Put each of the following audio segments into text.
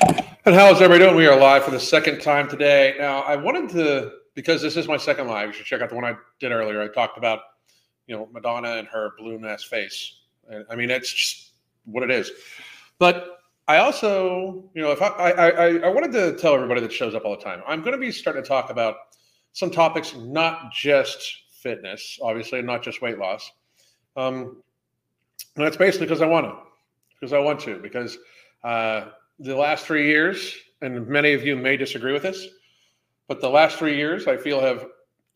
And how's everybody doing? We are live for the second time today. Now, I wanted to, because this is my second live, you should check out the one I did earlier. I talked about, you know, Madonna and her balloon ass face. I mean, it's just what it is. But I also, you know, if I, I, I, I wanted to tell everybody that shows up all the time, I'm going to be starting to talk about some topics, not just fitness, obviously, not just weight loss. Um, and that's basically because I want to, because I want to, because uh, the last three years, and many of you may disagree with this, but the last three years I feel have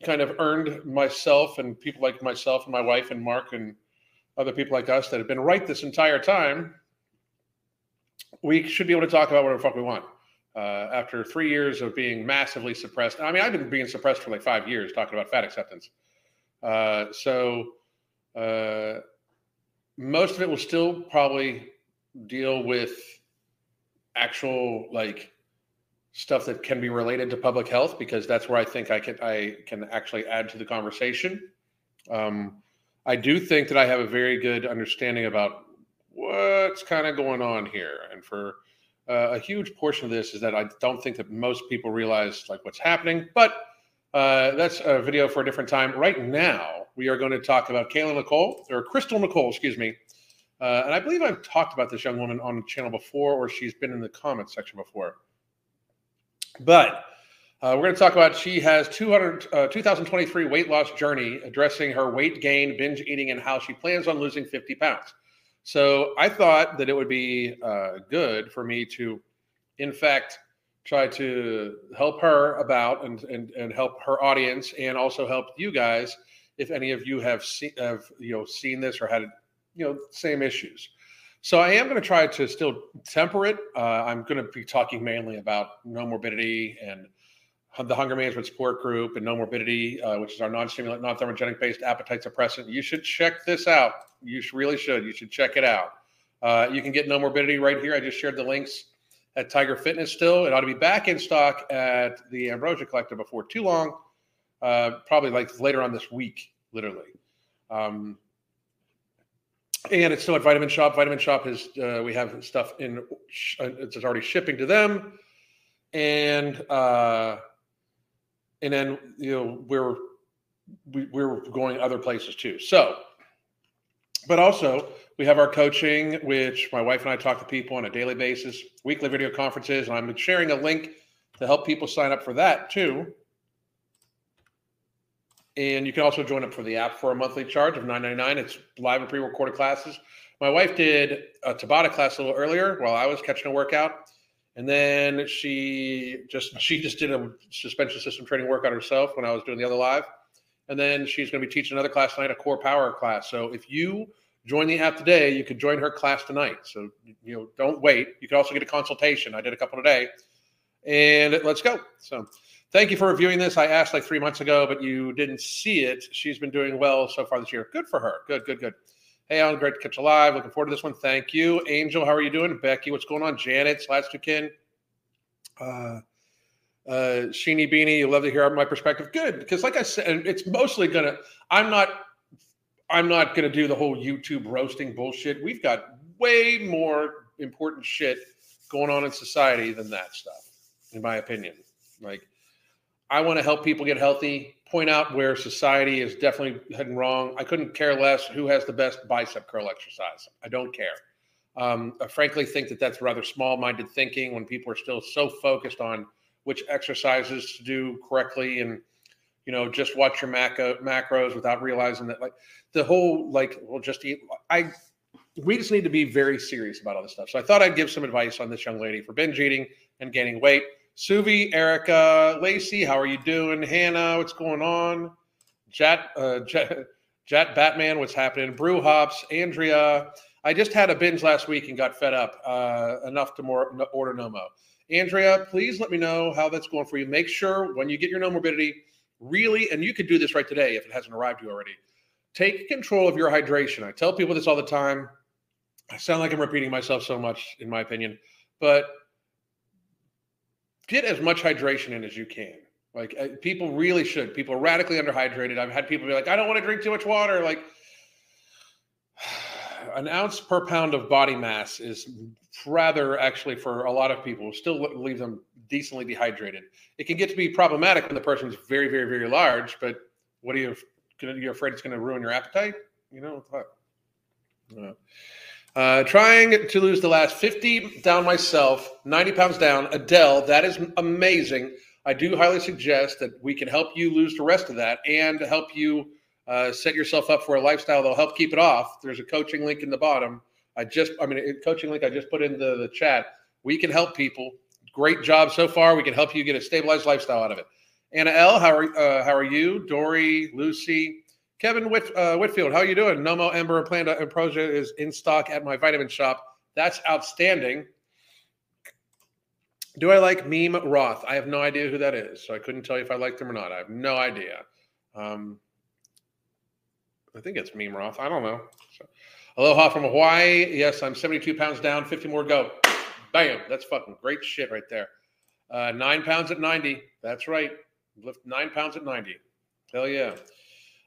kind of earned myself and people like myself and my wife and Mark and other people like us that have been right this entire time. We should be able to talk about whatever fuck we want. Uh, after three years of being massively suppressed, I mean, I've been being suppressed for like five years talking about fat acceptance. Uh, so uh, most of it will still probably deal with actual like stuff that can be related to public health because that's where I think I can I can actually add to the conversation. Um, I do think that I have a very good understanding about what's kind of going on here, and for uh, a huge portion of this is that I don't think that most people realize like what's happening. But uh, that's a video for a different time. Right now, we are going to talk about Kayla Nicole or Crystal Nicole, excuse me, uh, and I believe I've talked about this young woman on the channel before, or she's been in the comments section before. But uh, we're going to talk about she has 200, uh, 2023 weight loss journey addressing her weight gain, binge eating, and how she plans on losing 50 pounds. So I thought that it would be uh, good for me to, in fact, try to help her about and, and, and help her audience and also help you guys if any of you have seen have you know seen this or had you know same issues. So I am going to try to still temper it. Uh, I'm going to be talking mainly about Nomorbidity and the Hunger Management Support Group and Nomorbidity, uh, which is our non-stimulant, non-thermogenic based appetite suppressant. You should check this out. You really should. You should check it out. Uh, you can get Nomorbidity right here. I just shared the links at Tiger Fitness. Still, it ought to be back in stock at the Ambrosia Collective before too long. Uh, probably like later on this week, literally. Um, and it's still at Vitamin Shoppe. Vitamin Shoppe is uh, we have stuff in uh, it's already shipping to them, and uh, and then you know we're we, we're going other places too. So, but also we have our coaching, which my wife and I talk to people on a daily basis, weekly video conferences, and I'm sharing a link to help people sign up for that too. And you can also join up for the app for a monthly charge of $9.99. It's live and pre-recorded classes. My wife did a Tabata class a little earlier while I was catching a workout. And then she just she just did a suspension system training workout herself when I was doing the other live. And then she's going to be teaching another class tonight, a core power class. So if you join the app today, you could join her class tonight. So you know, don't wait. You can also get a consultation. I did a couple today, and let's go. So Thank you for reviewing this. I asked like three months ago, but you didn't see it. She's been doing well so far this year. Good for her. Good, good, good. Hey, Alan, great to catch you live. Looking forward to this one. Thank you. Angel, how are you doing? Becky, what's going on? Janet, Slatstukin, uh, uh, Sheeny Beanie, you love to hear my perspective. Good, because like I said, it's mostly gonna. I'm not. I'm not gonna do the whole YouTube roasting bullshit. We've got way more important shit going on in society than that stuff, in my opinion. Like I want to help people get healthy, point out where society is definitely heading wrong. I couldn't care less who has the best bicep curl exercise. I don't care. Um, I frankly think that that's rather small minded thinking when people are still so focused on which exercises to do correctly and you know just watch your macro, macros without realizing that like the whole like well just eat i we just need to be very serious about all this stuff so i thought i'd give some advice on this young lady for binge eating and gaining weight Suvi, Erica, Lacey, how are you doing? Hannah, what's going on? Jet, uh, Batman, what's happening? Brew Hops, Andrea. I just had a binge last week and got fed up uh, enough to more order Nomo. Andrea, please let me know how that's going for you. Make sure when you get your Nomorbidity, really, and you could do this right today if it hasn't arrived you already. Take control of your hydration. I tell people this all the time. I sound like I'm repeating myself so much, in my opinion, but get as much hydration in as you can. Like uh, people really should. People are radically underhydrated. I've had people be like, I don't want to drink too much water. Like an ounce per pound of body mass is rather actually for a lot of people still leave them decently dehydrated. It can get to be problematic when the person's very, very, very large. But what are you? You're afraid it's going to ruin your appetite? You know. Uh, uh, trying to lose the last 50 down myself, 90 pounds down. Adele, that is amazing. I do highly suggest that we can help you lose the rest of that and help you uh, set yourself up for a lifestyle that'll help keep it off. There's a coaching link in the bottom. I just, I mean, coaching link I just put into the chat. We can help people. Great job so far. We can help you get a stabilized lifestyle out of it. Anna L, how are uh, how are you? Dory, Lucy, Kevin Whit, uh, Whitfield, how are you doing? Nomo, Ember, and Planta Ambrosia is in stock at my Vitamin Shoppe. That's outstanding. Do I like Meme Roth? I have no idea who that is, so I couldn't tell you if I liked him or not. I have no idea. Um, I think it's Meme Roth. I don't know. So, aloha from Hawaii. Yes, I'm 72 pounds down, 50 more go. Bam. That's fucking great shit right there. Uh, nine pounds at 90. That's right. Lift nine pounds at 90. Hell yeah.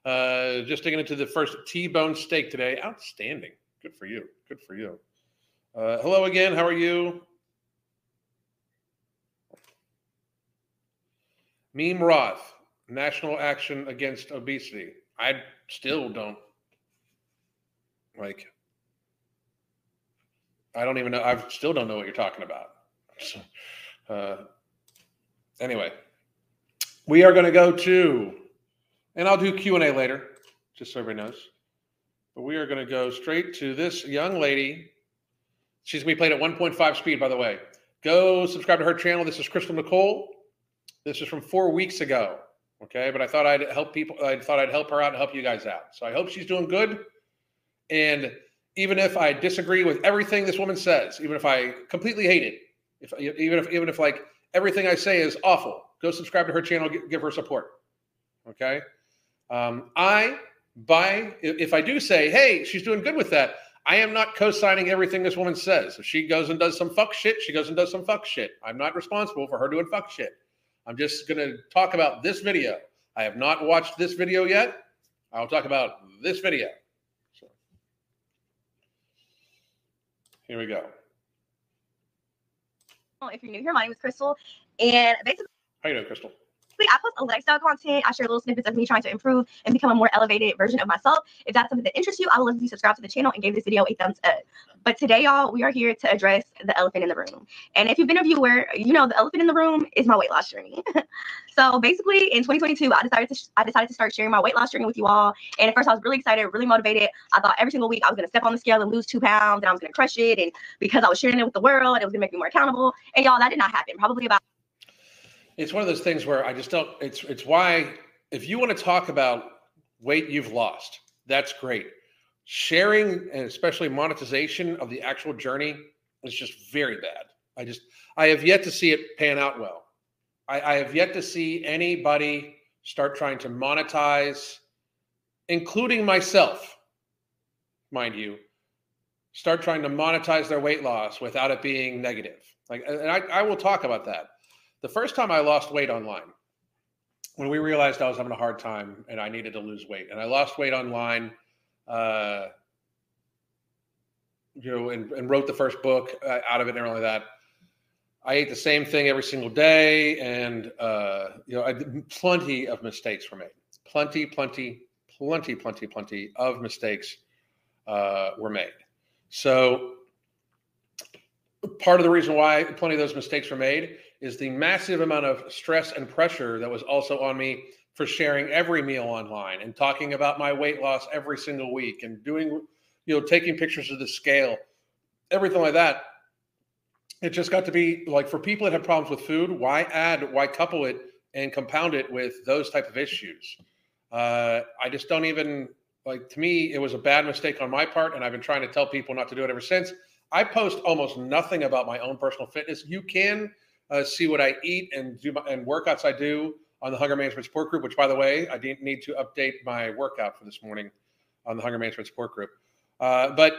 Uh, just digging into the first T-bone steak today. Outstanding. Good for you. Good for you. Uh, hello again. How are you? Meme Roth, National Action Against Obesity. I still don't like. I don't even know. I still don't know what you're talking about. So, uh, anyway, we are going to go to and I'll do Q and A later, just so everybody knows. But we are going to go straight to this young lady. She's going to be played at 1.5 speed, by the way. Go subscribe to her channel. This is Krystal Nicole. This is from four weeks ago. Okay, but I thought I'd help people. I thought I'd help her out and help you guys out. So I hope she's doing good. And even if I disagree with everything this woman says, even if I completely hate it, if even if even if like everything I say is awful, go subscribe to her channel. Give, give her support. Okay. Um, I, by if I do say, hey, she's doing good with that, I am not co-signing everything this woman says. If she goes and does some fuck shit, she goes and does some fuck shit. I'm not responsible for her doing fuck shit. I'm just going to talk about this video. I have not watched this video yet. I'll talk about this video. So, here we go. Well, if you're new here, my name is Krystal, and basically, how you doing, Krystal? Basically, I post a lifestyle content. I share little snippets of me trying to improve and become a more elevated version of myself. If that's something that interests you, I would love if you subscribe to the channel and give this video a thumbs up. But today, y'all, we are here to address the elephant in the room. And if you've been a viewer, you know the elephant in the room is my weight loss journey. so basically, in 2022, I decided to I decided to start sharing my weight loss journey with you all. And at first, I was really excited, really motivated. I thought every single week I was gonna step on the scale and lose two pounds, and I was gonna crush it. And because I was sharing it with the world, it was gonna make me more accountable. And y'all, that did not happen. Probably about it's one of those things where I just don't. It's it's why if you want to talk about weight you've lost, that's great. Sharing and especially monetization of the actual journey is just very bad. I just I have yet to see it pan out well. I, I have yet to see anybody start trying to monetize, including myself, mind you, start trying to monetize their weight loss without it being negative. Like, and I, I will talk about that the first time I lost weight online, when we realized I was having a hard time and I needed to lose weight, and I lost weight online, uh, you know, and, and, wrote the first book uh, out of it and everything like that. I ate the same thing every single day, and uh, you know, I, plenty of mistakes were made. Plenty, plenty, plenty, plenty, plenty of mistakes uh, were made. So, part of the reason why plenty of those mistakes were made is the massive amount of stress and pressure that was also on me for sharing every meal online and talking about my weight loss every single week and doing, you know, taking pictures of the scale, everything like that. It just got to be like for people that have problems with food, why add, why couple it and compound it with those type of issues? Uh, I just don't even like to me, it was a bad mistake on my part, and I've been trying to tell people not to do it ever since. I post almost nothing about my own personal fitness. You can uh, see what I eat and do my, and workouts I do on the Hunger Management Support Group. Which, by the way, I didn't need to update my workout for this morning on the Hunger Management Support Group. Uh, but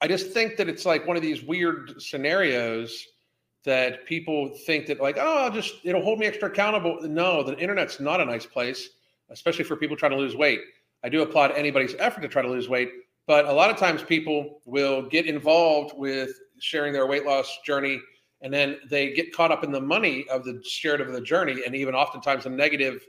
I just think that it's like one of these weird scenarios that people think that like, oh, I'll just it'll hold me extra accountable. No, the internet's not a nice place, especially for people trying to lose weight. I do applaud anybody's effort to try to lose weight, but a lot of times people will get involved with sharing their weight loss journey, and then they get caught up in the money of the shared of the journey, and even oftentimes the negative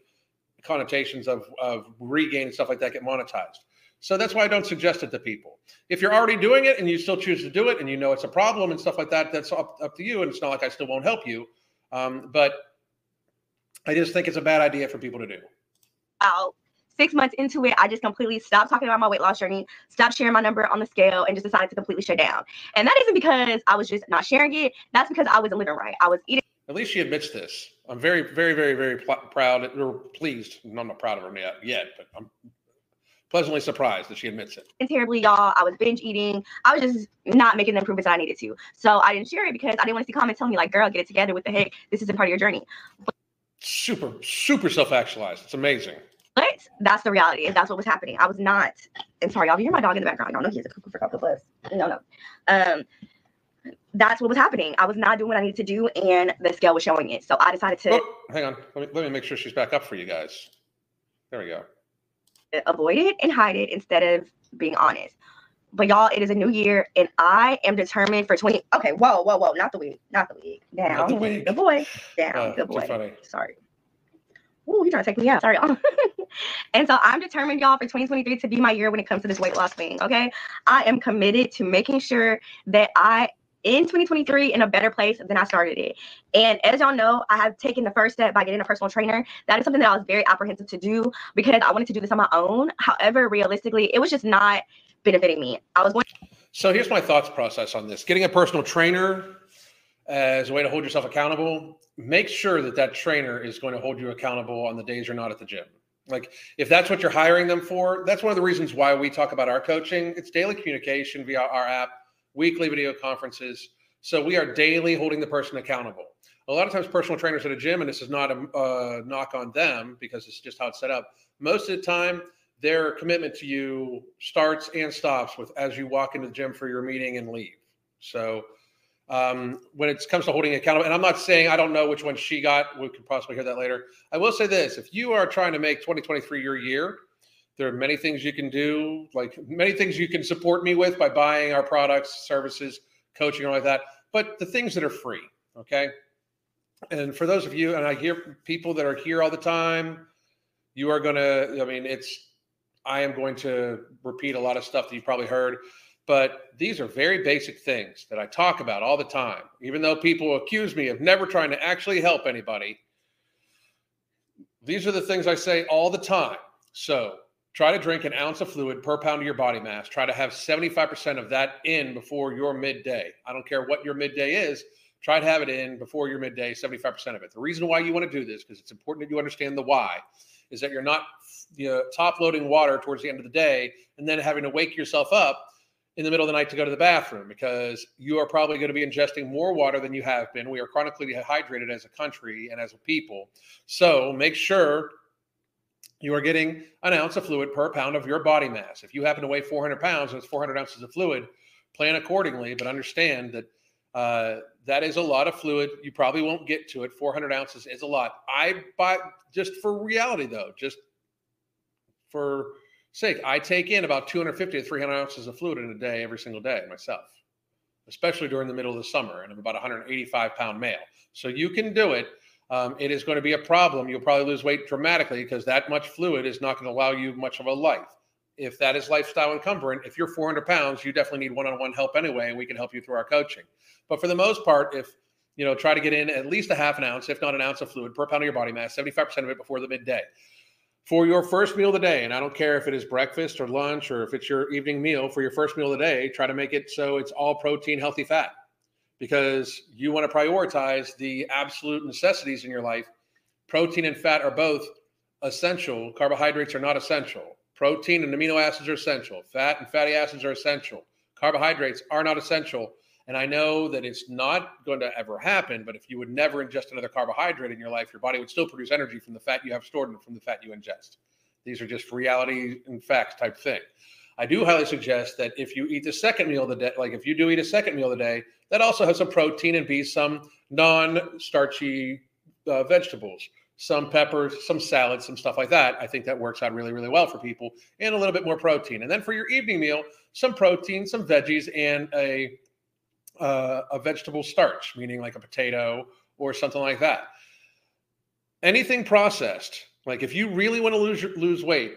connotations of of regain and stuff like that get monetized. So that's why I don't suggest it to people. If you're already doing it and you still choose to do it and you know it's a problem and stuff like that, that's up, up to you. And it's not like I still won't help you. Um, but I just think it's a bad idea for people to do. Out six months into it, I just completely stopped talking about my weight loss journey, stopped sharing my number on the scale, and just decided to completely shut down. And that isn't because I was just not sharing it. That's because I wasn't living right. I was eating. At least she admits this. I'm very, very, very, very pl- proud or pleased. I'm not proud of her yet, yet, but I'm pleasantly surprised that she admits it. And terribly, y'all. I was binge eating. I was just not making the improvements that I needed to. So I didn't share it because I didn't want to see comments telling me like, "Girl, get it together. What the heck? This isn't part of your journey." But super, super self-actualized. It's amazing. But that's the reality, and that's what was happening. I was not. I'm sorry, y'all. You hear my dog in the background. Y'all know he has a cuckoo for Cocoa Puffs. No, no. Um, that's what was happening. I was not doing what I needed to do, and the scale was showing it. So I decided to. Oh, hang on. Let me, let me make sure she's back up for you guys. There we go. Avoid it and hide it instead of being honest. But y'all, it is a new year, and I am determined for 20. Okay, whoa, whoa, whoa, not the wig, not the wig. Down. Not the wig. Good boy. Down. Uh, Good boy. Sorry. Ooh, you're trying to take me out. Sorry. and so I'm determined, y'all, for 2023 to be my year when it comes to this weight loss thing. Okay. I am committed to making sure that I in 2023 in a better place than I started it. And as y'all know, I have taken the first step by getting a personal trainer. That is something that I was very apprehensive to do because I wanted to do this on my own. However, realistically, it was just not benefiting me. I was going So here's my thoughts process on this: getting a personal trainer as a way to hold yourself accountable. Make sure that that trainer is going to hold you accountable on the days you're not at the gym. Like if that's what you're hiring them for, that's one of the reasons why we talk about our coaching. It's daily communication via our app, weekly video conferences. So we are daily holding the person accountable. A lot of times, personal trainers at a gym, and this is not a uh, knock on them because it's just how it's set up. Most of the time, their commitment to you starts and stops with as you walk into the gym for your meeting and leave. So um, when it comes to holding accountable, and I'm not saying I don't know which one she got. We could possibly hear that later. I will say this: if you are trying to make 2023 your year, there are many things you can do, like many things you can support me with by buying our products, services, coaching, or like that. But the things that are free, okay. And for those of you, and I hear people that are here all the time, you are to. I mean, it's. I am going to repeat a lot of stuff that you've probably heard, but these are very basic things that I talk about all the time. Even though people accuse me of never trying to actually help anybody, these are the things I say all the time. So try to drink an ounce of fluid per pound of your body mass. Try to have 75% of that in before your midday. I don't care what your midday is. Try to have it in before your midday, 75% of it. The reason why you want to do this, because it's important that you understand the why, is that you're not you know, top loading water towards the end of the day and then having to wake yourself up in the middle of the night to go to the bathroom because you are probably going to be ingesting more water than you have been. We are chronically dehydrated as a country and as a people. So make sure you are getting an ounce of fluid per pound of your body mass. If you happen to weigh 400 pounds and it's 400 ounces of fluid, plan accordingly, but understand that uh, that is a lot of fluid. You probably won't get to it. 400 ounces is a lot. I buy just for reality though, just for sake, I take in about 250 to 300 ounces of fluid in a day every single day myself, especially during the middle of the summer. And I'm about 185 pound male. So you can do it. Um, it is going to be a problem. You'll probably lose weight dramatically because that much fluid is not going to allow you much of a life. If that is lifestyle encumbrant, if you're 400 pounds, you definitely need one on one help anyway, and we can help you through our coaching. But for the most part, if you know, try to get in at least a half an ounce, if not an ounce of fluid per pound of your body mass, 75% of it before the midday for your first meal of the day. And I don't care if it is breakfast or lunch or if it's your evening meal for your first meal of the day, try to make it so it's all protein, healthy fat because you want to prioritize the absolute necessities in your life. Protein and fat are both essential, carbohydrates are not essential. Protein and amino acids are essential, fat and fatty acids are essential. Carbohydrates are not essential. And I know that it's not going to ever happen, but if you would never ingest another carbohydrate in your life, your body would still produce energy from the fat you have stored and from the fat you ingest. These are just reality and facts type thing. I do highly suggest that if you eat the second meal of the day, like if you do eat a second meal of the day, that also has some protein and be some non-starchy uh, vegetables, some peppers, some salads, some stuff like that. I think that works out really, really well for people, and a little bit more protein. And then for your evening meal, some protein, some veggies, and a uh, a vegetable starch, meaning like a potato or something like that. Anything processed, like if you really want to lose lose weight,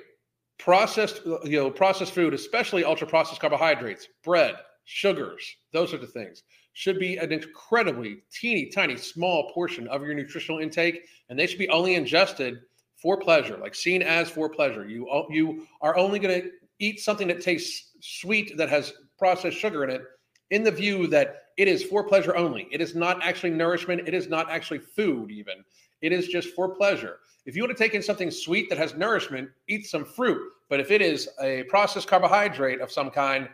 processed you know processed food, especially ultra processed carbohydrates, bread, sugars, those sorts of things, should be an incredibly teeny tiny small portion of your nutritional intake, and they should be only ingested for pleasure, like seen as for pleasure. You you are only going to eat something that tastes sweet that has processed sugar in it in the view that it is for pleasure only. It is not actually nourishment. It is not actually food, even. It is just for pleasure. If you want to take in something sweet that has nourishment, eat some fruit. But if it is a processed carbohydrate of some kind,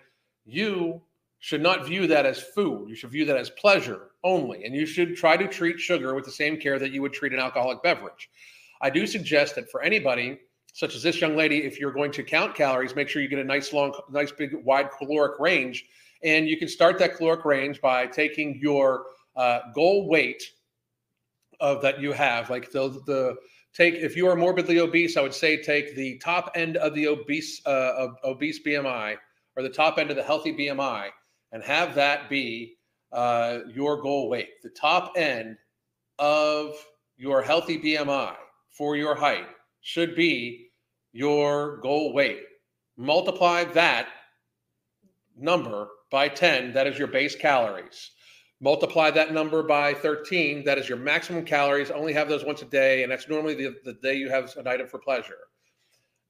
you should not view that as food. You should view that as pleasure only. And you should try to treat sugar with the same care that you would treat an alcoholic beverage. I do suggest that for anybody, such as this young lady, if you're going to count calories, make sure you get a nice long, nice big wide caloric range and you can start that caloric range by taking your uh, goal weight of that you have, like the the take if you are morbidly obese, I would say take the top end of the obese uh, of obese BMI or the top end of the healthy BMI and have that be uh, your goal weight. The top end of your healthy BMI for your height should be your goal weight. Multiply that number by 10, that is your base calories. Multiply that number by 13, that is your maximum calories. Only have those once a day, and that's normally the, the day you have an item for pleasure.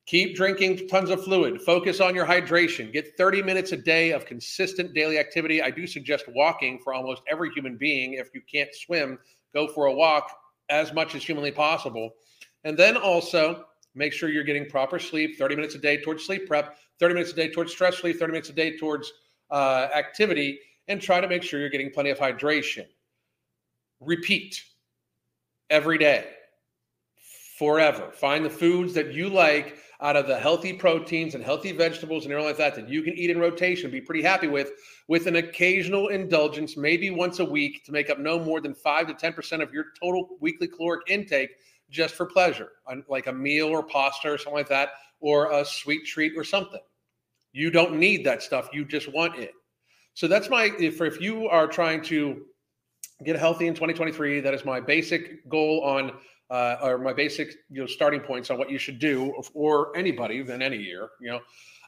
Keep drinking tons of fluid. Focus on your hydration. Get 30 minutes a day of consistent daily activity. I do suggest walking for almost every human being. If you can't swim, go for a walk as much as humanly possible. And then also make sure you're getting proper sleep 30 minutes a day towards sleep prep, 30 minutes a day towards stress relief, 30 minutes a day towards uh, activity and try to make sure you're getting plenty of hydration. Repeat every day, forever. Find the foods that you like out of the healthy proteins and healthy vegetables and everything like that that you can eat in rotation, be pretty happy with, with an occasional indulgence, maybe once a week, to make up no more than five to ten percent of your total weekly caloric intake, just for pleasure, like a meal or pasta or something like that, or a sweet treat or something. You don't need that stuff. You just want it. So that's my if if you are trying to get healthy in 2023, that is my basic goal on uh, or my basic you know starting points on what you should do or anybody in any year. You know,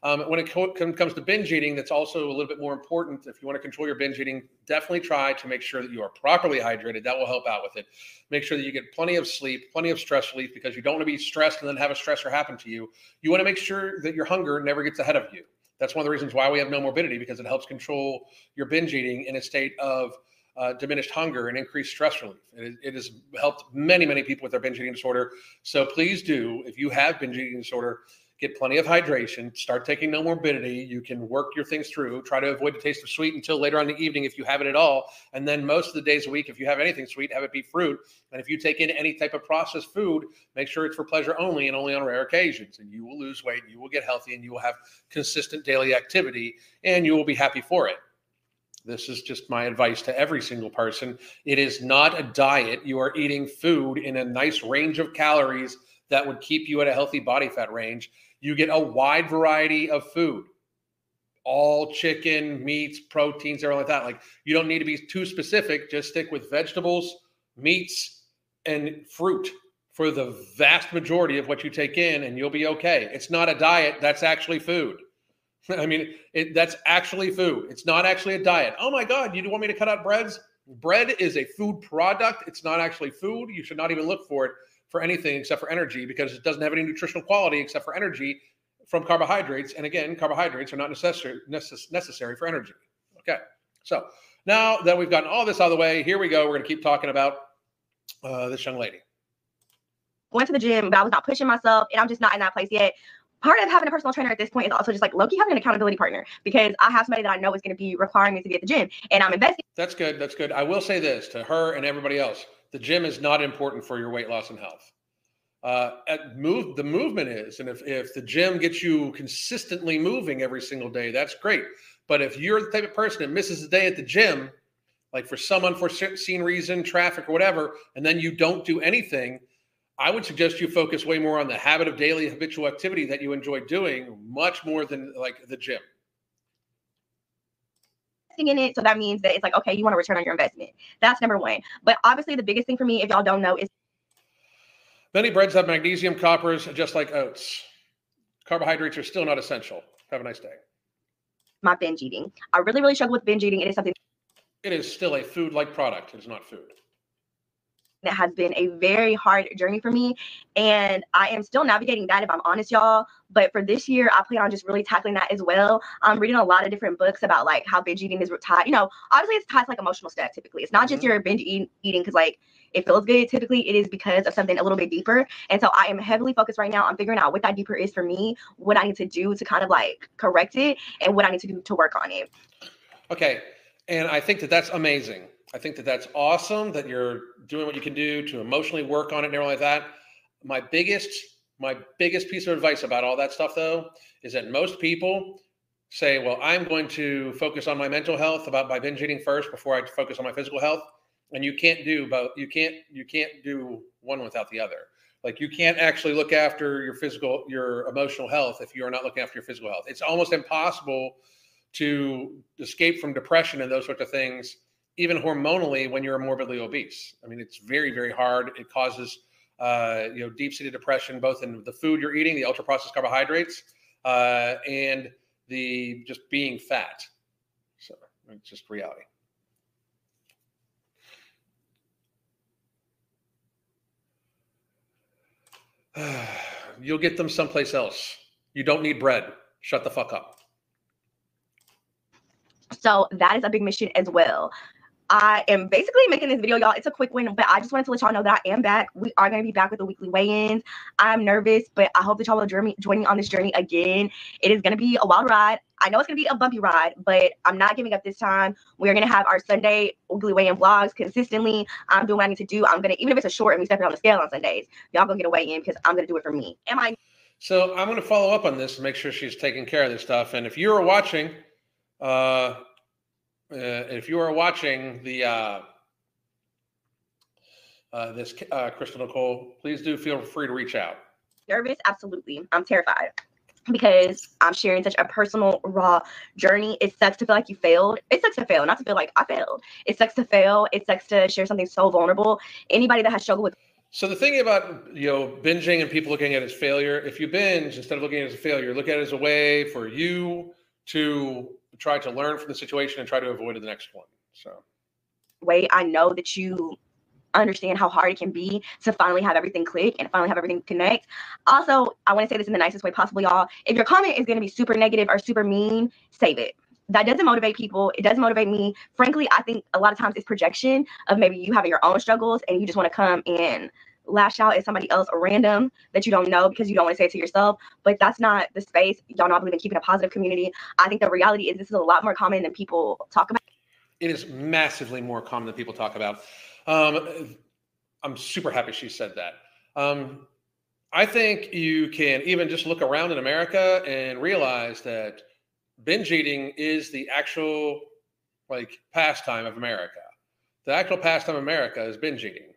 um, when it co- comes to binge eating, that's also a little bit more important. If you want to control your binge eating, definitely try to make sure that you are properly hydrated. That will help out with it. Make sure that you get plenty of sleep, plenty of stress relief, because you don't want to be stressed and then have a stressor happen to you. You want to make sure that your hunger never gets ahead of you. That's one of the reasons why we have Nomorbidity because it helps control your binge eating in a state of uh, diminished hunger and increased stress relief. It, it, has helped many, many people with their binge eating disorder. So please do, if you have binge eating disorder, get plenty of hydration, start taking Nomorbidity. You can work your things through, try to avoid the taste of sweet until later on in the evening if you have it at all. And then most of the days a week, if you have anything sweet, have it be fruit. And if you take in any type of processed food, make sure it's for pleasure only and only on rare occasions. And you will lose weight, you will get healthy, and you will have consistent daily activity, and you will be happy for it. This is just my advice to every single person. It is not a diet. You are eating food in a nice range of calories that would keep you at a healthy body fat range. You get a wide variety of food, all chicken, meats, proteins, everything like that. Like you don't need to be too specific. Just stick with vegetables, meats, and fruit for the vast majority of what you take in, and you'll be okay. It's not a diet. That's actually food. I mean, it, that's actually food. It's not actually a diet. Oh my God, you want me to cut out breads? Bread is a food product. It's not actually food. You should not even look for it for anything except for energy because it doesn't have any nutritional quality except for energy from carbohydrates. And again, carbohydrates are not necessary necess- necessary for energy. Okay, so now that we've gotten all this out of the way, here we go. We're going to keep talking about uh, this young lady. Went to the gym, but I was not pushing myself, and I'm just not in that place yet part of having a personal trainer at this point is also just like Loki having an accountability partner because I have somebody that I know is going to be requiring me to be at the gym and I'm investing. That's good. That's good. I will say this to her and everybody else the gym is not important for your weight loss and health. Uh, at move the movement is, and if if the gym gets you consistently moving every single day, that's great. But if you're the type of person that misses a day at the gym, like for some unforeseen reason, traffic or whatever, and then you don't do anything, I would suggest you focus way more on the habit of daily habitual activity that you enjoy doing, much more than like the gym in it. So that means that it's like, okay, you want to return on your investment. That's number one. But obviously, the biggest thing for me, if y'all don't know, is Many breads have magnesium, coppers, just like oats. Carbohydrates are still not essential. Have a nice day. my binge eating. I really, really struggle with binge eating. It is something It is still a food like product. It is not food. That has been a very hard journey for me. And I am still navigating that if I'm honest, y'all. But for this year, I plan on just really tackling that as well. I'm reading a lot of different books about like how binge eating is tied. You know, obviously it's tied to like emotional stuff typically. It's not just Mhm. your binge eating because like it feels good. Typically, it is because of something a little bit deeper. And so I am heavily focused right now on figuring out what that deeper is for me, what I need to do to kind of like correct it, and what I need to do to work on it. Okay. And I think that that's amazing. I think that that's awesome that you're doing what you can do to emotionally work on it and everything like that. My biggest, my biggest piece of advice about all that stuff though is that most people say, well, I'm going to focus on my mental health about by binge eating first before I focus on my physical health. And you can't do both. You can't, you can't do one without the other. Like you can't actually look after your physical, your emotional health if you are not looking after your physical health. It's almost impossible to escape from depression and those sorts of things, even hormonally, when you're morbidly obese. I mean, it's very, very hard. It causes, uh, you know, deep-seated depression both in the food you're eating, the ultra-processed carbohydrates, uh, and the just being fat. So it's just reality. You'll get them someplace else. You don't need bread. Shut the fuck up. So that is a big mission as well. I am basically making this video, y'all. It's a quick one, but I just wanted to let y'all know that I am back. We are going to be back with the weekly weigh-ins. I'm nervous, but I hope that y'all will join me, join me on this journey again. It is going to be a wild ride. I know it's going to be a bumpy ride, but I'm not giving up this time. We're going to have our Sunday weekly weigh-in vlogs consistently. I'm doing what I need to do. I'm going to, even if it's a short and we stepping on the scale on Sundays, y'all going to get a weigh-in because I'm going to do it for me. Am I So I'm going to follow up on this and make sure she's taking care of this stuff. And if you are watching, uh, if you are watching the uh, uh, this uh, Krystal Nicole, please do feel free to reach out. nervous? Absolutely. I'm terrified because I'm sharing such a personal, raw journey. It sucks to feel like you failed. It sucks to fail, not to feel like I failed. It sucks to fail. It sucks to share something so vulnerable. Anybody that has struggled with So the thing about you know binging and people looking at it as failure, if you binge instead of looking at it as a failure, look at it as a way for you to try to learn from the situation and try to avoid the next one. So weight, I know that you understand how hard it can be to finally have everything click and finally have everything connect. Also, I want to say this in the nicest way possible, y'all. If your comment is going to be super negative or super mean, save it. That doesn't motivate people. It doesn't motivate me. Frankly, I think a lot of times it's projection of maybe you having your own struggles and you just want to come and lash out at somebody else random that you don't know because you don't want to say it to yourself. But that's not the space. Y'all know I believe in keeping a positive community. I think the reality is this is a lot more common than people talk about. it is massively more common than people talk about. Um, I'm super happy she said that. Um, I think you can even just look around in America and realize that binge eating is the actual like pastime of America. The actual pastime of America is binge eating,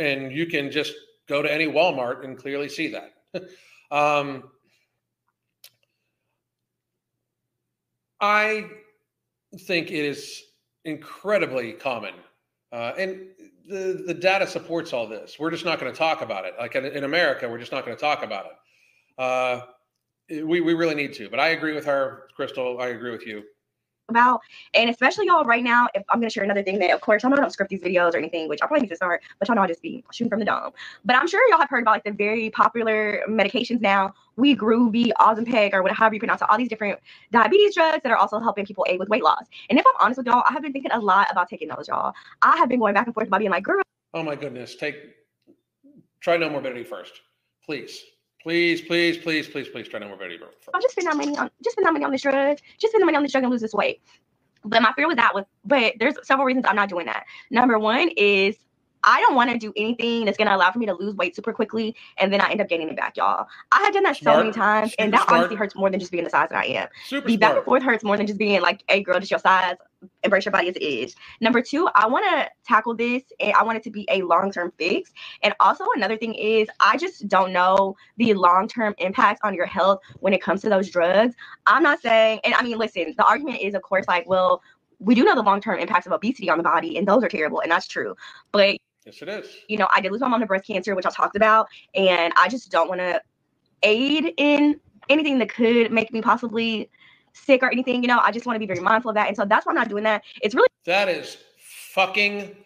and you can just go to any Walmart and clearly see that. um, I think it is incredibly common, uh, and the the data supports all this. We're just not going to talk about it. Like in, in America, we're just not going to talk about it. Uh, we we really need to. But I agree with her, Krystal. I agree with you. About. And especially y'all right now, if I'm gonna share another thing that of course y'all know I don't script these videos or anything, which I probably need to start, but y'all know I just be shooting from the dome. But I'm sure y'all have heard about like the very popular medications now, Wegovy, Ozempic, or whatever you pronounce it, all these different diabetes drugs that are also helping people aid with weight loss. And if I'm honest with y'all, I have been thinking a lot about taking those, y'all. I have been going back and forth about being like, girl, Oh my goodness. Take try Nomorbidity first. Please. Please, please, please, please, please try Nomorbidity first. I'll just spend that money on just spend that money on this drug, just spend the money on this drug and lose this weight. But my fear with that was, but there's several reasons I'm not doing that. Number one is I don't want to do anything that's gonna allow for me to lose weight super quickly and then I end up gaining it back, y'all. I have done that Smart. so many times, and that honestly hurts more than just being the size that I am. Super The back and forth hurts more than just being like, hey girl, just your size, embrace your body as it is. Number two, I want to tackle this and I want it to be a long-term fix. And also another thing is I just don't know the long-term impacts on your health when it comes to those drugs. I'm not saying, and I mean, listen, the argument is of course like, well, we do know the long term impacts of obesity on the body, and those are terrible, and that's true. But Yes, it is. you know, I did lose my mom to breast cancer, which I talked about, and I just don't want to aid in anything that could make me possibly sick or anything. You know, I just want to be very mindful of that, and so that's why I'm not doing that. It's really That is fucking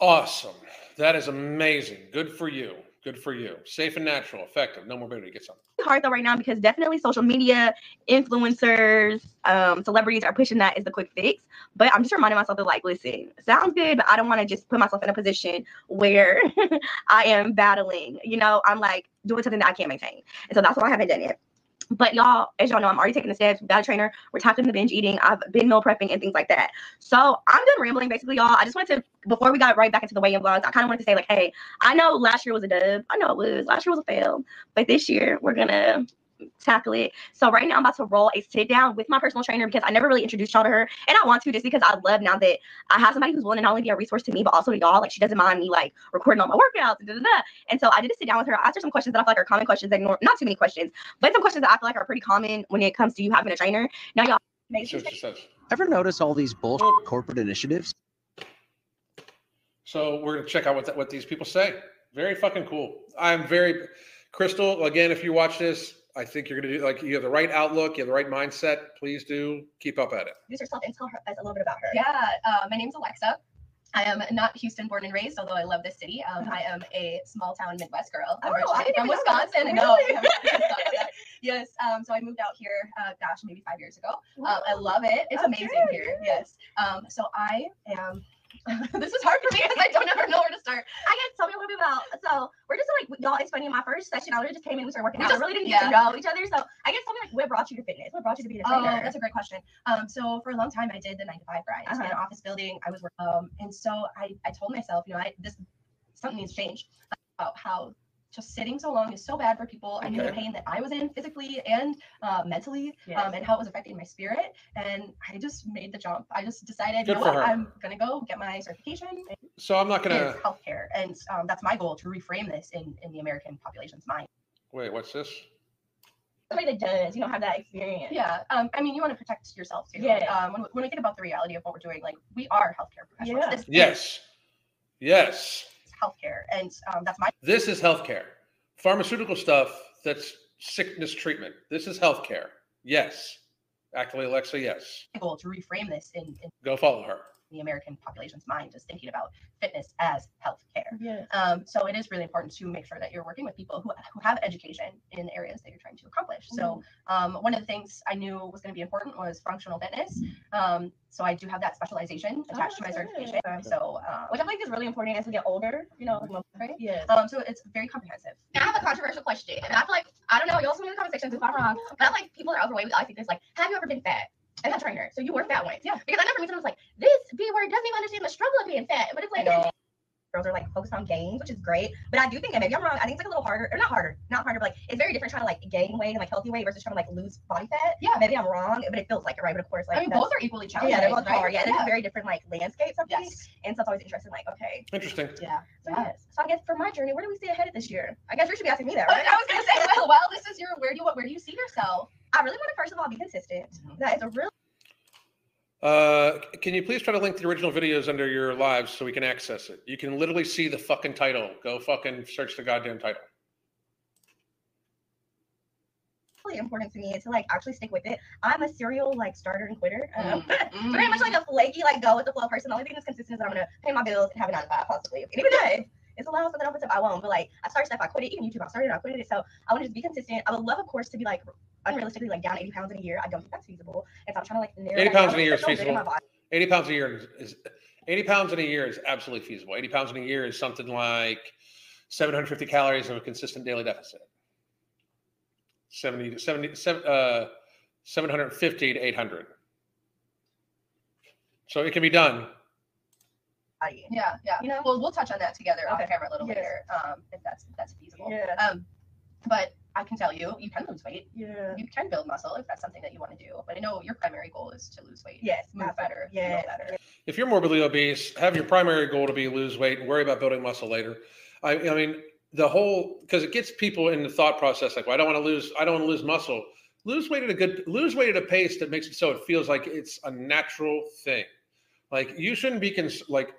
awesome. That is amazing. Good for you. Good for you. Safe and natural, effective. No more morbidity. Get some. hard though right now because definitely social media influencers um celebrities are pushing that as the quick fix but i'm just reminding myself that like listen sounds good but i don't want to just put myself in a position where i am battling you know i'm like doing something that i can't maintain and so that's why i haven't done it but y'all, as y'all know, I'm already taking the steps. Got a trainer. We're tackling the binge eating. I've been meal prepping and things like that. So I'm done rambling, basically, y'all. I just wanted to, before we got right back into the weigh-in vlogs, I kind of wanted to say, like, hey, I know last year was a dub. I know it was. Last year was a fail. But this year, we're gonna tackle it. So right now I'm about to roll a sit down with my personal trainer because I never really introduced y'all to her. And I want to just because I love now that I have somebody who's willing to not only be a resource to me, but also to y'all. Like she doesn't mind me like recording all my workouts and da, da, da. And so I did a sit down with her. I asked her some questions that I feel like are common questions that ignore not too many questions, but some questions that I feel like are pretty common when it comes to you having a trainer. Now y'all make sure That's what she says. Ever notice all these bullshit corporate initiatives? So we're gonna check out what that, what these people say. Very fucking cool. I'm very Krystal. Again, if you watch this, I think you're gonna do like you have the right outlook, you have the right mindset. Please do keep up at it. introduce yourself and tell her us a little bit about her. Yeah, uh, my name's Alexa. I am not Houston born and raised, although I love this city. Um, I am a small town Midwest girl. I'm Oh, originally didn't from even know. Wisconsin. No, Really? I haven't yes. Um, so I moved out here, uh, gosh, maybe five years ago. Um, I love it. It's amazing here. Yes. Um, so I am. this is hard for me because I don't ever know where to start. I guess tell me a little bit about. So we're just like y'all. It's funny. My first session, I literally just came in. And we started working We out. just- we really didn't get to know each other. So I guess tell me like what brought you to fitness. What brought you to be a trainer? Oh, that's a great question. Um, so for a long time, I did the nine to five grind in an Uh-huh. office building. I was, um, and so I, I told myself, you know, I this something needs to change about how just sitting so long is so bad for people. I knew the pain that I was in physically and uh, mentally, Yes. um, and how it was affecting my spirit. And I just made the jump. I just decided, Good you know what, her. I'm gonna go get my certification So I'm not gonna healthcare, and um, that's my goal to reframe this in in the American population's mind. wait. What's this? somebody that does. You don't have that experience. Yeah, um, I mean, you want to protect yourself too. Yeah. Um, when, when we think about the reality of what we're doing, like we are healthcare professionals. Yeah. This Yes. Yes. Healthcare, and um, that's my This is healthcare. Pharmaceutical stuff, that's sickness treatment. This is healthcare. Yes. Actually, Alexa, yes. goal to reframe this and, in Go follow her. The American population's mind, is thinking about fitness as healthcare. Yeah. Um, so it is really important to make sure that you're working with people who, who have education in the areas that you're trying to accomplish. So um, one of the things I knew was going to be important was functional fitness. Um, so I do have that specialization attached to my Oh, good. certification. So uh, Which I think is really important as we get older. You know, right? yeah. Um, so it's very comprehensive. I have a controversial question, and I feel like I don't know. Y'all, some in the comment sections if I'm wrong, but I feel like people are overweight. I think this like, have you ever been fat? As a trainer, so you work fat once. Yeah. Because I know for me, someone was like, this B word doesn't even understand the struggle of being fat. But it's like, girls are like focused on gains, which is great. But I do think, and maybe I'm wrong. I think it's like a little harder, or not harder, not harder, but like it's very different trying to like gain weight and like healthy weight versus trying to like lose body fat. Yeah. Maybe I'm wrong, but it feels like it, right? But of course, like I mean, both are equally challenging. yeah, they're both right? hard. Yeah, it's a very different like landscapes of things, Yes. and so it's always interesting. Like, okay, Interesting. Yeah. so yes. So I guess for my journey, where do we see ahead of this year? I guess you should be asking me that, right? I was gonna say, well, well, this is your where do you what where do you see yourself? I really want to first of all be consistent. Mhm. That is a real Uh, can you please try to link the original videos under your lives so we can access it? You can literally see the fucking title. Go fucking search the goddamn title. really important to me to like actually stick with it. I'm a serial like starter and quitter. Um, Mm. very much like a flaky, like go with the flow person. The only thing that's consistent is that I'm gonna pay my bills and have a nine to five possibly. And even if it's a allowed something else, I won't. But like I started stuff, I quit it. Even YouTube, I started, I quit it. So I want to just be consistent. I would love, of course, to be like unrealistically like down 80 pounds in a year. I don't think that's feasible. And so I'm trying to like narrow 80 pounds in a year is because I feel good in my feasible. 80 pounds a year is, is 80 pounds in a year is absolutely feasible. 80 pounds in a year is something like 750 calories of a consistent daily deficit. 70 to 70, seven- uh, 750 to 800. So it can be done. Body. Yeah, yeah. You know? Well, we'll touch on that together okay. off Okay. camera a little Yes. later, um, if that's if that's feasible. Yeah. Um, but I can tell you, you can lose weight. Yeah. You can build muscle if that's something that you want to do. But I know your primary goal is to lose weight. Yes. Move absolutely. better. Yes. Feel better. If you're morbidly obese, have your primary goal to be lose weight and worry about building muscle later. I, I mean, the whole because it gets people in the thought process like, well, I don't want to lose, I don't want to lose muscle. lose weight at a good lose weight at a pace that makes it so it feels like it's a natural thing. Like you shouldn't be cons- like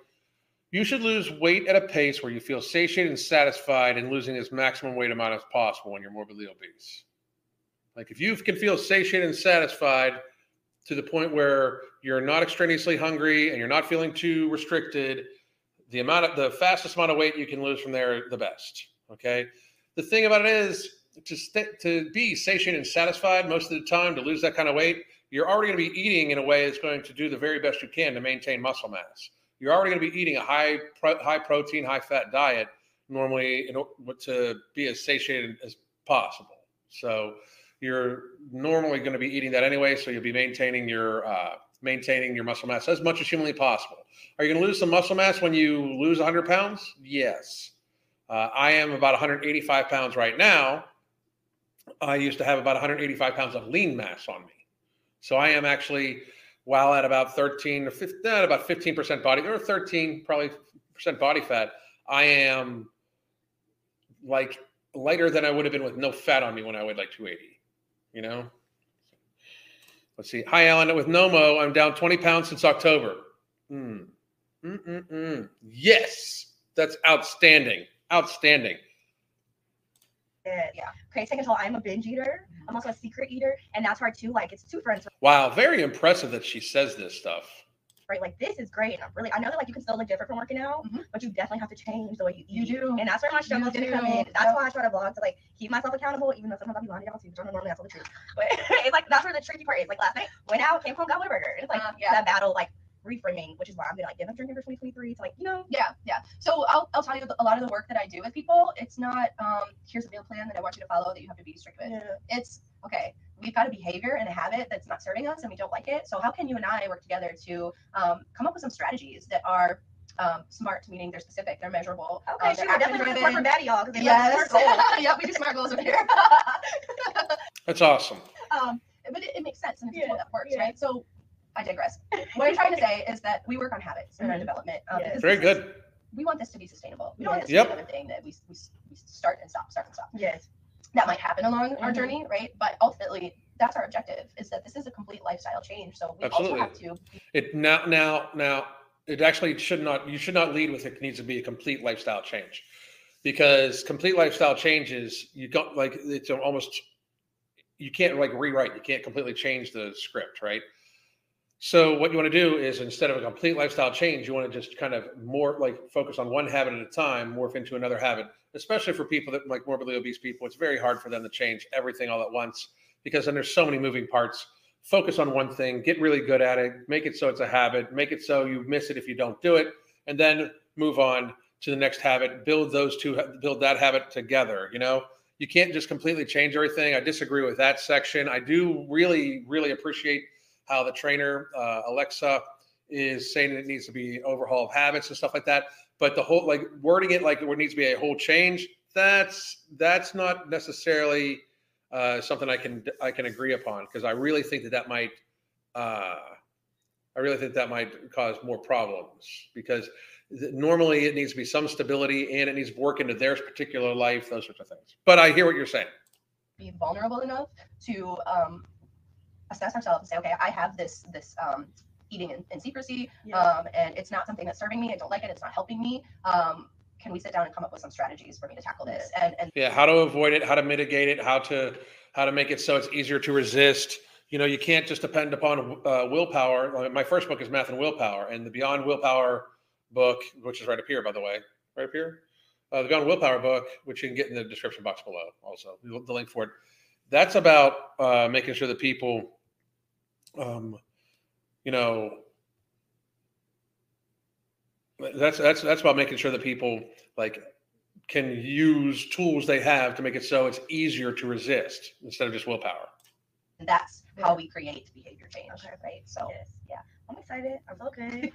you should lose weight at a pace where you feel satiated and satisfied and losing as maximum weight amount as possible when you're morbidly obese. Like if you can feel satiated and satisfied to the point where you're not extraneously hungry and you're not feeling too restricted, the amount of the fastest amount of weight you can lose from there, the best. Okay. The thing about it is to stay, to be satiated and satisfied most of the time to lose that kind of weight, you're already going to be eating in a way that's going to do the very best you can to maintain muscle mass. You're already going to be eating a high pro, high protein, high fat diet normally in, order to be as satiated as possible. So you're normally going to be eating that anyway, so you'll be maintaining your uh, maintaining your muscle mass as much as humanly possible. Are you going to lose some muscle mass when you lose 100 pounds? Yes. Uh, I am about 185 pounds right now. I used to have about 185 pounds of lean mass on me. So I am actually, while at about 13 or 15, at about 15% body or 13 probably percent body fat, I am like lighter than I would have been with no fat on me when I weighed like 280 you know. Let's see. Hi, Alan. With Nomo, I'm down 20 pounds since October. Mm. Yes, that's outstanding. Outstanding. Yeah. Okay, take control. I'm a binge eater. I'm also a secret eater, and that's hard too. Like it's two friends, Wow, very impressive that she says this stuff. right? Like this is great, and I'm really. I know that like you can still look different from working out, Mhm. but you definitely have to change the way you You eat. do. and that's where my struggles You did come in. That's why I try to vlog to like keep myself accountable, even though sometimes I be lying to y'all too, which I don't normally that's all the truth. But it's like that's where the tricky part is. Like last night, went out, came home, got a burger. It's like Uh, yeah. that battle, like reframing, which is why I'm gonna like give up drinking for 2023 to like you know. Yeah, yeah. So I'll, I'll tell you a lot of the work that I do with people. It's not um, here's a meal plan that I want you to follow that you have to be strict with. It's okay. We've got a behavior and a habit that's not serving us, and we don't like it. So how can you and I work together to um, come up with some strategies that are um, smart, meaning they're specific, they're measurable. Okay, uh, sure. they're Definitely action-driven. corporate baddie y'all. 'cause they Yes. goals. yep, we do smart goals over here. That's awesome. um, but it, it makes sense and it's a Yeah, that works, yeah. right? So I digress. What I'm trying to say is that we work on habits in our Mhm. development. Um, Yes. Very this is- good. we want this to be sustainable. We don't want this Yep. to be another thing that we, we, we start and stop, start and stop. Yes. That might happen along our Mhm. journey, right? But ultimately, that's our objective is that this is a complete lifestyle change. So we Absolutely. also have to It now now now it actually should not you should not lead with it needs to be a complete lifestyle change. Because complete lifestyle changes, you don't like it's almost you can't like rewrite, you can't completely change the script, right? So what you want to do is instead of a complete lifestyle change, you want to just kind of more like focus on one habit at a time, morph into another habit. Especially for people that like morbidly obese people, it's very hard for them to change everything all at once because then there's so many moving parts. Focus on one thing, get really good at it, make it so it's a habit, make it so you miss it if you don't do it, and then move on to the next habit. Build those two, build that habit together. You know, you can't just completely change everything. I disagree with that section. I do really, really appreciate how the trainer uh, Alexa is saying it needs to be overhaul of habits and stuff like that. But the whole like wording it like there needs to be a whole change. That's that's not necessarily uh, something I can I can agree upon because I really think that that might uh, I really think that might cause more problems because normally it needs to be some stability and it needs to work into their particular life, those sorts of things. But I hear what you're saying. be vulnerable enough to um, assess ourselves and say, okay, I have this this um, eating in, in secrecy, Yeah. um, and it's not something that's serving me. I don't like it. It's not helping me. Um, can we sit down and come up with some strategies for me to tackle this? And and Yeah, how to avoid it, how to mitigate it, how to how to make it so it's easier to resist. You know, you can't just depend upon uh, willpower. My first book is Math and Willpower, and the Beyond Willpower book, which is right up here, by the way, right up here, uh, the Beyond Willpower book, which you can get in the description box below, also the the link for it. That's about uh, making sure that people, um, you know, that's that's that's about making sure that people like can use tools they have to make it so it's easier to resist instead of just willpower. that's how we create behavior change, Okay. right? So Yes. Yeah. I'm excited. I'm so good.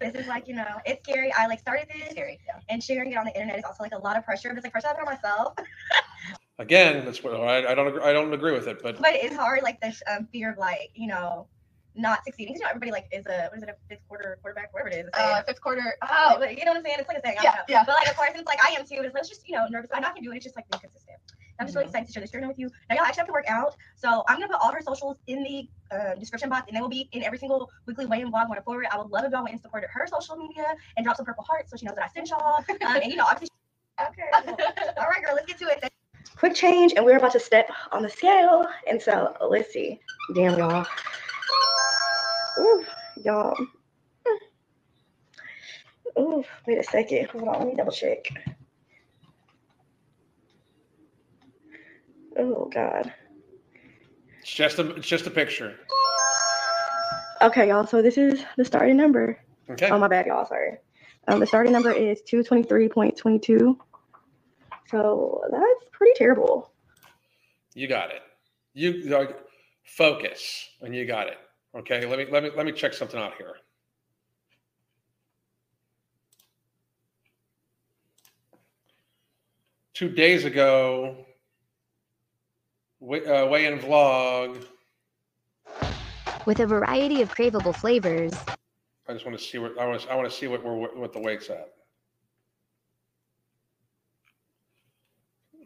this is like, you know, it's scary. I like started it's this scary. Yeah. and sharing it on the internet is also like a lot of pressure, but it's like pressure I put on myself. Again, that's what I, I don't agree, I don't agree with it, but But it's hard, like the um, fear of like, you know, not succeeding. 'Cause, you know, everybody like is a what is it, a fifth quarter quarterback, whatever it is. a Uh, fifth quarter. Oh, but you know what I'm saying? It's like a thing. I Yeah, don't know. yeah. But like, of course, it's like I am too. But it's, like, it's just you know nervous. I'm not gonna do it. It's just like being consistent. I'm just really excited to share this journey with you. Now, y'all actually have to work out. So I'm going to put all her socials in the uh, description box, and they will be in every single weekly weigh-in vlog going forward. I would love if y'all went and supported her social media and drop some purple hearts so she knows that I sent y'all. Um, and, you know, obviously, okay. all right, girl, let's get to it. Quick change, and we're about to step on the scale. And so, let's see. Damn, y'all. Ooh, y'all. Ooh, wait a second. Hold on, let me double check. Oh God. It's just a it's just a picture. Okay, y'all. So this is the starting number. Okay. Oh my bad, y'all. Sorry. Um, the starting number is two twenty three point twenty two. So that's pretty terrible. You got it. You like focus, and you got it. Okay. Let me let me let me check something out here. Two days ago, weigh, uh, weigh-in vlog. With a variety of craveable flavors, I just want to see what I want. To, I want to see what we're what the weight's at.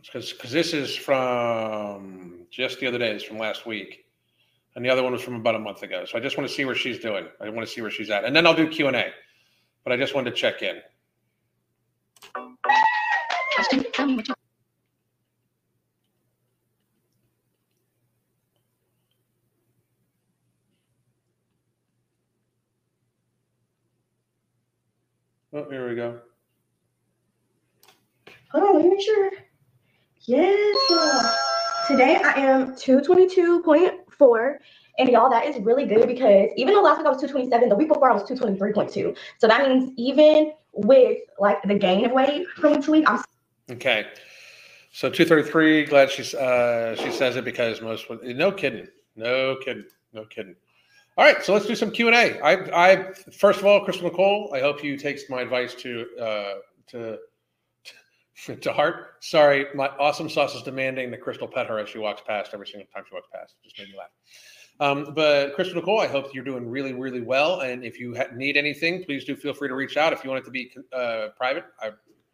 Because because this is from just the other day. It's from last week, and the other one was from about a month ago. So I just want to see where she's doing. I want to see where she's at, and then I'll do Q and A. But I just wanted to check in. Oh, here we go. On, let me sure. Yes. Today I am 222.4. And y'all, that is really good because even though last week I was 227, the week before I was 223.2. So that means even with like the gain of weight from to week, I'm Okay. So 233, glad she's uh she says it because most no kidding. No kidding. No kidding. All right, so let's do some Q&A. I I first of all, Krystal Nicole, I hope you take my advice to uh to to heart. Sorry, my awesome sauce is demanding that Crystal pet her as she walks past every single time she walks past. Just made me laugh. Um, but Krystal Nicole, I hope you're doing really, really well. And if you ha- need anything, please do feel free to reach out. If you want it to be uh, private, I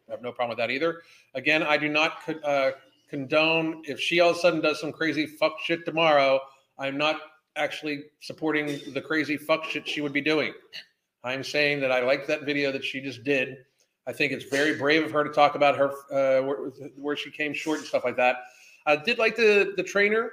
have no problem with that either. Again, I do not co- uh, condone if she all of a sudden does some crazy fuck shit tomorrow. I'm not actually supporting the crazy fuck shit she would be doing. I'm saying that I like that video that she just did. I think it's very brave of her to talk about her uh, where, where she came short and stuff like that. I did like the the trainer.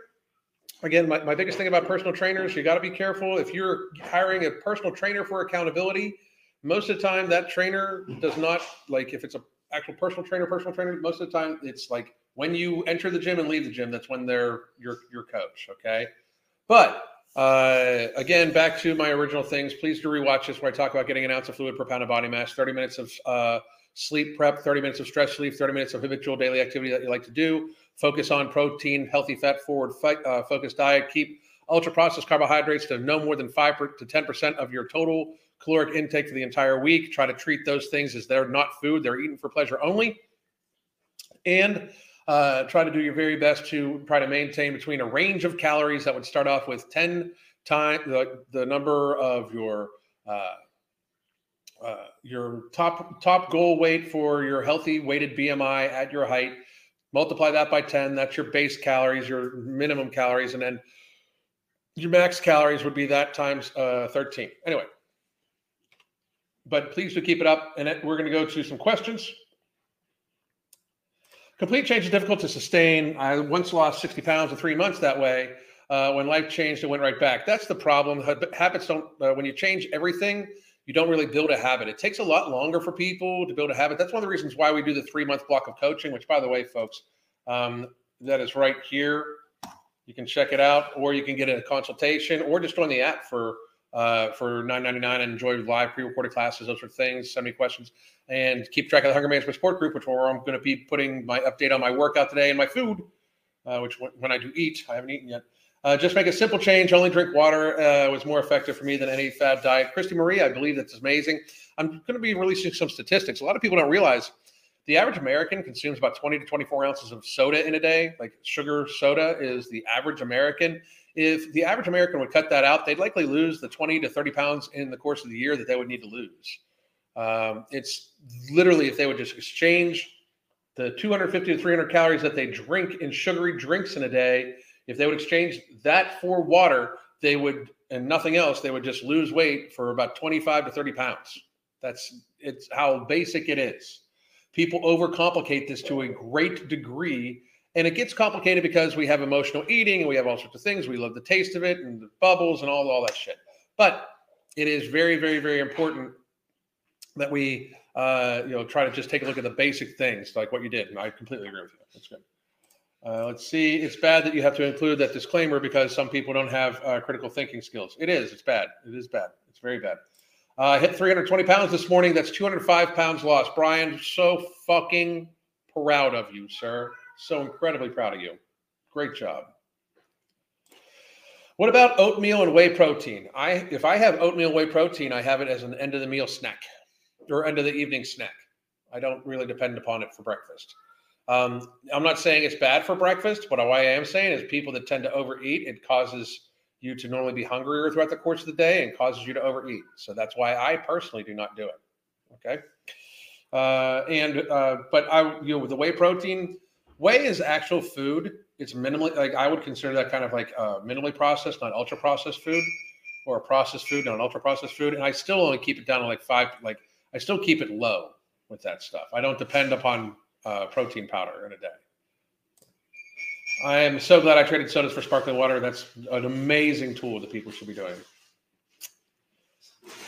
Again, my, my biggest thing about personal trainers, you got to be careful. If you're hiring a personal trainer for accountability, most of the time that trainer does not like if it's a actual personal trainer, personal trainer, most of the time it's like when you enter the gym and leave the gym, that's when they're your your coach. Okay. But uh, again, back to my original things. Please do rewatch this where I talk about getting an ounce of fluid per pound of body mass, 30 minutes of uh, sleep prep, 30 minutes of stress relief, 30 minutes of habitual daily activity that you like to do. Focus on protein, healthy fat forward uh, focused diet. Keep ultra processed carbohydrates to no more than 5 per, to 10% of your total caloric intake for the entire week. Try to treat those things as they're not food, they're eaten for pleasure only. And uh, try to do your very best to try to maintain between a range of calories that would start off with 10 times the, the number of your uh, uh, your top top goal weight for your healthy weighted BMI at your height. Multiply that by 10. That's your base calories, your minimum calories, and then your max calories would be that times uh, 13. Anyway, but please do keep it up. And we're going to go to some questions. Complete change is difficult to sustain. I once lost 60 pounds in three months that way. Uh, when life changed, it went right back. That's the problem. Habits don't, uh, when you change everything, you don't really build a habit. It takes a lot longer for people to build a habit. That's one of the reasons why we do the three month block of coaching, which, by the way, folks, um, that is right here. You can check it out, or you can get a consultation, or just join the app for uh, for nine ninety nine and enjoy live pre recorded classes, those sort of things. Send me questions and keep track of the Hunger Management Support Group, which where I'm going to be putting my update on my workout today and my food, uh, which when- I do eat, I haven't eaten yet. Uh, just make a simple change. Only drink water uh, was more effective for me than any fad diet. Christy Marie, I believe that's amazing. I'm going to be releasing some statistics. A lot of people don't realize the average American consumes about 20 to 24 ounces of soda in a day. Like sugar soda is the average American. If the average American would cut that out, they'd likely lose the 20 to 30 pounds in the course of the year that they would need to lose. Um, it's literally if they would just exchange the 250 to 300 calories that they drink in sugary drinks in a day, if they would exchange that for water, they would and nothing else, they would just lose weight for about 25 to 30 pounds. That's it's how basic it is. People overcomplicate this to a great degree, and it gets complicated because we have emotional eating and we have all sorts of things. We love the taste of it and the bubbles and all, all that shit. But it is very, very, very important that we uh, you know try to just take a look at the basic things like what you did. And I completely agree with you. That's good. Uh, let's see. It's bad that you have to include that disclaimer because some people don't have uh, critical thinking skills. It is. It's bad. It is bad. It's very bad. Uh, hit 320 pounds this morning. That's 205 pounds lost. Brian, so fucking proud of you, sir. So incredibly proud of you. Great job. What about oatmeal and whey protein? I if I have oatmeal whey protein, I have it as an end of the meal snack or end of the evening snack. I don't really depend upon it for breakfast. Um, I'm not saying it's bad for breakfast, but what I am saying is people that tend to overeat, it causes you to normally be hungrier throughout the course of the day and causes you to overeat. So that's why I personally do not do it. Okay. Uh, and uh, but I you know with the whey protein, whey is actual food. It's minimally like I would consider that kind of like uh, minimally processed, not ultra processed food, or a processed food, not an ultra processed food. And I still only keep it down to like five. Like I still keep it low with that stuff. I don't depend upon uh, protein powder in a day. I am so glad I traded sodas for sparkling water. That's an amazing tool that people should be doing.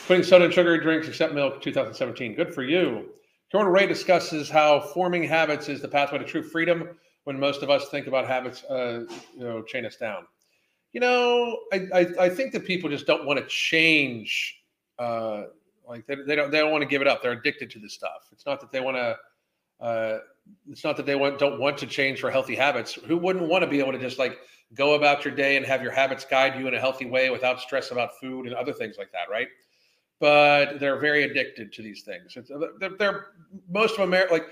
Putting soda and sugary drinks except milk, 2017. Good for you. Jordan Ray discusses how forming habits is the pathway to true freedom when most of us think about habits, uh, you know, chain us down. You know, I, I, I think that people just don't want to change. Uh, like they, they don't they don't want to give it up. They're addicted to this stuff. It's not that they want to uh, it's not that they want, don't want to change for healthy habits. Who wouldn't want to be able to just like go about your day and have your habits guide you in a healthy way without stress about food and other things like that, right? But they're very addicted to these things. It's, uh, they're, they're most of America like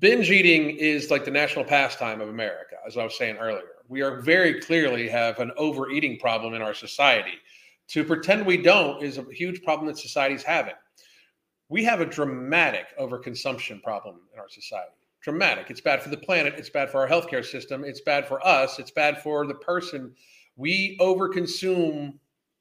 binge eating is like the national pastime of America, as I was saying earlier. We are very clearly have an overeating problem in our society. To pretend we don't is a huge problem that society's having we have a dramatic overconsumption problem in our society. Dramatic. It's bad for the planet. It's bad for our healthcare system. It's bad for us. It's bad for the person. We overconsume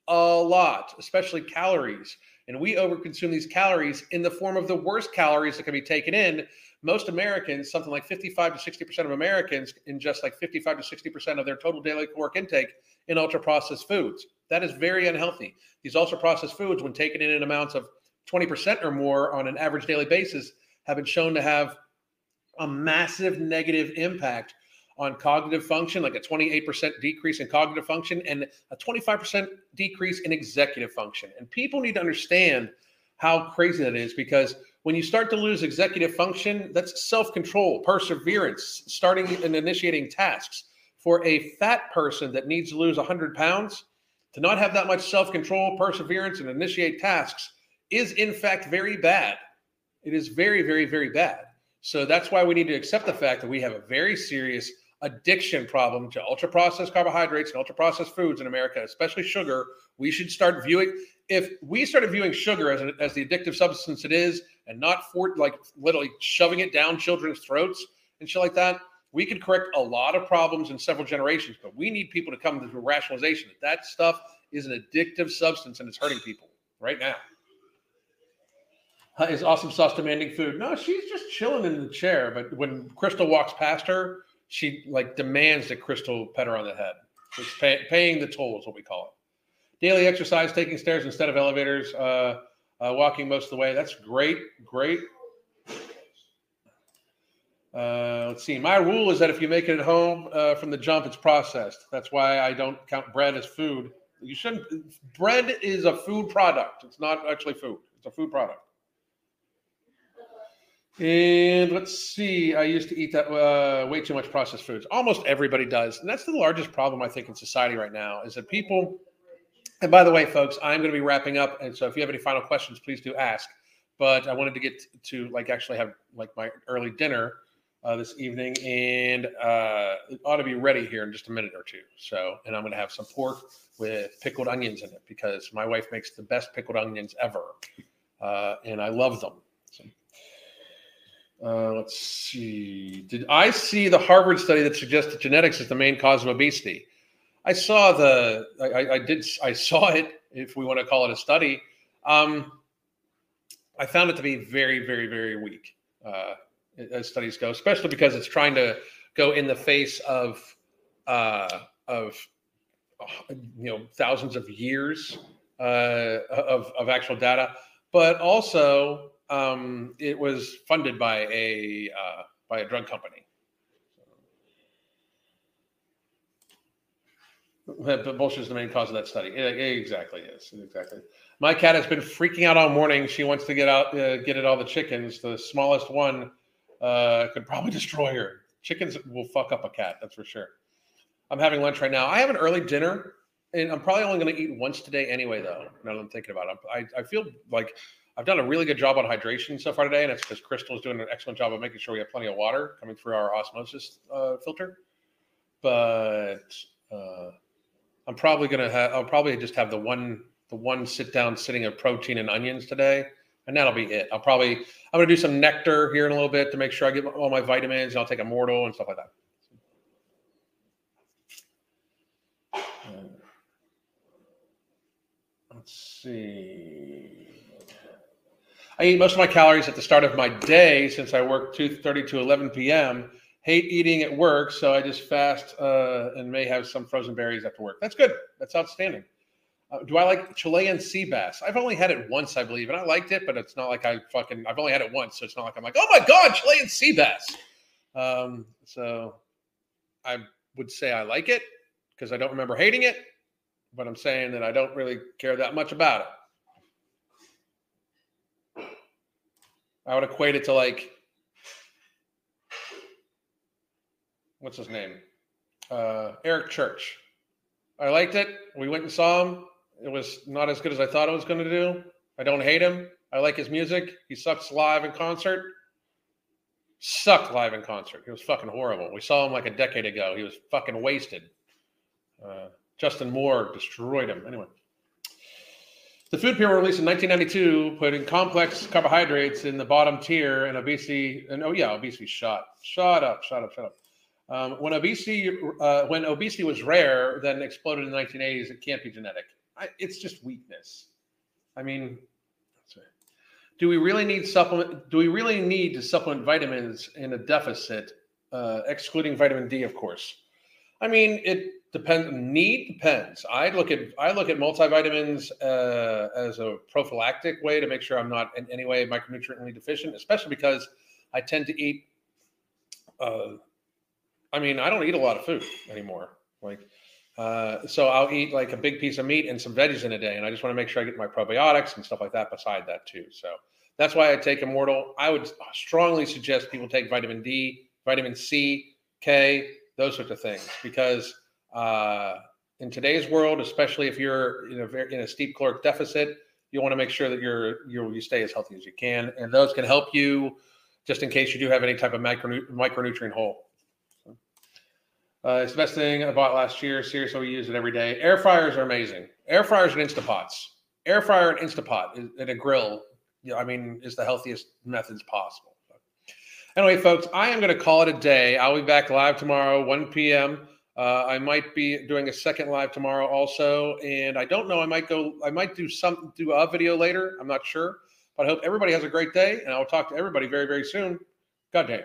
a lot, especially calories. And we overconsume these calories in the form of the worst calories that can be taken in. Most Americans, something like 55 to 60% of Americans, ingest like 55 to 60% of their total daily caloric intake in ultra processed foods. That is very unhealthy. These ultra processed foods, when taken in in amounts of 20% or more on an average daily basis have been shown to have a massive negative impact on cognitive function, like a 28% decrease in cognitive function and a 25% decrease in executive function. And people need to understand how crazy that is because when you start to lose executive function, that's self control, perseverance, starting and initiating tasks. For a fat person that needs to lose 100 pounds, to not have that much self control, perseverance, and initiate tasks is in fact very bad. It is very, very, very bad. So that's why we need to accept the fact that we have a very serious addiction problem to ultra processed carbohydrates and ultra processed foods in America, especially sugar. We should start viewing if we started viewing sugar as, an, as the addictive substance it is and not for like literally shoving it down children's throats and shit like that, we could correct a lot of problems in several generations. But we need people to come to the rationalization that that stuff is an addictive substance and it's hurting people right now. Is awesome sauce demanding food? No, she's just chilling in the chair. But when Crystal walks past her, she like demands that Crystal pet her on the head. It's pay, paying the toll is what we call it. Daily exercise, taking stairs instead of elevators, uh, uh, walking most of the way. That's great, great. Uh, let's see. My rule is that if you make it at home uh, from the jump, it's processed. That's why I don't count bread as food. You shouldn't. Bread is a food product. It's not actually food. It's a food product. And let's see, I used to eat that uh, way too much processed foods. Almost everybody does, and that's the largest problem I think in society right now is that people. And by the way, folks, I'm going to be wrapping up, and so if you have any final questions, please do ask. But I wanted to get to like actually have like my early dinner uh, this evening, and uh, it ought to be ready here in just a minute or two. So, and I'm going to have some pork with pickled onions in it because my wife makes the best pickled onions ever, uh, and I love them. Uh, let's see. Did I see the Harvard study that suggested genetics is the main cause of obesity? I saw the. I, I, I did. I saw it. If we want to call it a study, um, I found it to be very, very, very weak uh, as studies go, especially because it's trying to go in the face of uh, of you know thousands of years uh, of of actual data, but also um, it was funded by a uh, by a drug company. But bullshit is the main cause of that study. It, it exactly is. Exactly. My cat has been freaking out all morning. She wants to get out, uh, get at all the chickens. The smallest one uh, could probably destroy her. Chickens will fuck up a cat, that's for sure. I'm having lunch right now. I have an early dinner, and I'm probably only going to eat once today anyway. Though now that I'm thinking about it, I, I feel like I've done a really good job on hydration so far today, and it's because Crystal is doing an excellent job of making sure we have plenty of water coming through our osmosis uh, filter. But uh, I'm probably gonna have. I'll probably just have the one the one sit down sitting of protein and onions today, and that'll be it. I'll probably I'm gonna do some nectar here in a little bit to make sure I get all my vitamins. And I'll take a mortal and stuff like that. Uh, let's see. I eat most of my calories at the start of my day since I work 2:30 to 11 p.m. Hate eating at work, so I just fast uh, and may have some frozen berries after work. That's good. That's outstanding. Uh, do I like Chilean sea bass? I've only had it once, I believe, and I liked it, but it's not like I fucking. I've only had it once, so it's not like I'm like, oh my god, Chilean sea bass. Um, so I would say I like it because I don't remember hating it, but I'm saying that I don't really care that much about it. I would equate it to like what's his name? Uh, Eric Church. I liked it. We went and saw him. It was not as good as I thought it was going to do. I don't hate him. I like his music. He sucks live in concert. Sucked live in concert. He was fucking horrible. We saw him like a decade ago. He was fucking wasted. Uh, Justin Moore destroyed him. Anyway. The Food Pyramid released in 1992, putting complex carbohydrates in the bottom tier and obesity. And oh yeah, obesity shot. Shut up, shut up, shut up. Um, when obesity uh, when obesity was rare, then exploded in the 1980s. It can't be genetic. I, it's just weakness. I mean, do we really need supplement? Do we really need to supplement vitamins in a deficit, uh, excluding vitamin D, of course? I mean, it depends. Need depends. I look at I look at multivitamins uh, as a prophylactic way to make sure I'm not in any way micronutriently deficient, especially because I tend to eat. Uh, I mean, I don't eat a lot of food anymore. Like, uh, so I'll eat like a big piece of meat and some veggies in a day, and I just want to make sure I get my probiotics and stuff like that beside that too. So that's why I take Immortal. I would strongly suggest people take vitamin D, vitamin C, K, those sorts of things, because uh, in today's world, especially if you're in a very in a steep caloric deficit, you want to make sure that you're, you're you stay as healthy as you can, and those can help you just in case you do have any type of micronutrient hole. Uh, it's the best thing I bought last year. Seriously, we use it every day. Air fryers are amazing. Air fryers and Instapots. Air fryer and Instapot and a grill. You know, I mean, is the healthiest methods possible. Anyway, folks, I am going to call it a day. I'll be back live tomorrow, 1 p.m. Uh, I might be doing a second live tomorrow also, and I don't know. I might go. I might do some do a video later. I'm not sure, but I hope everybody has a great day, and I'll talk to everybody very very soon. God damn.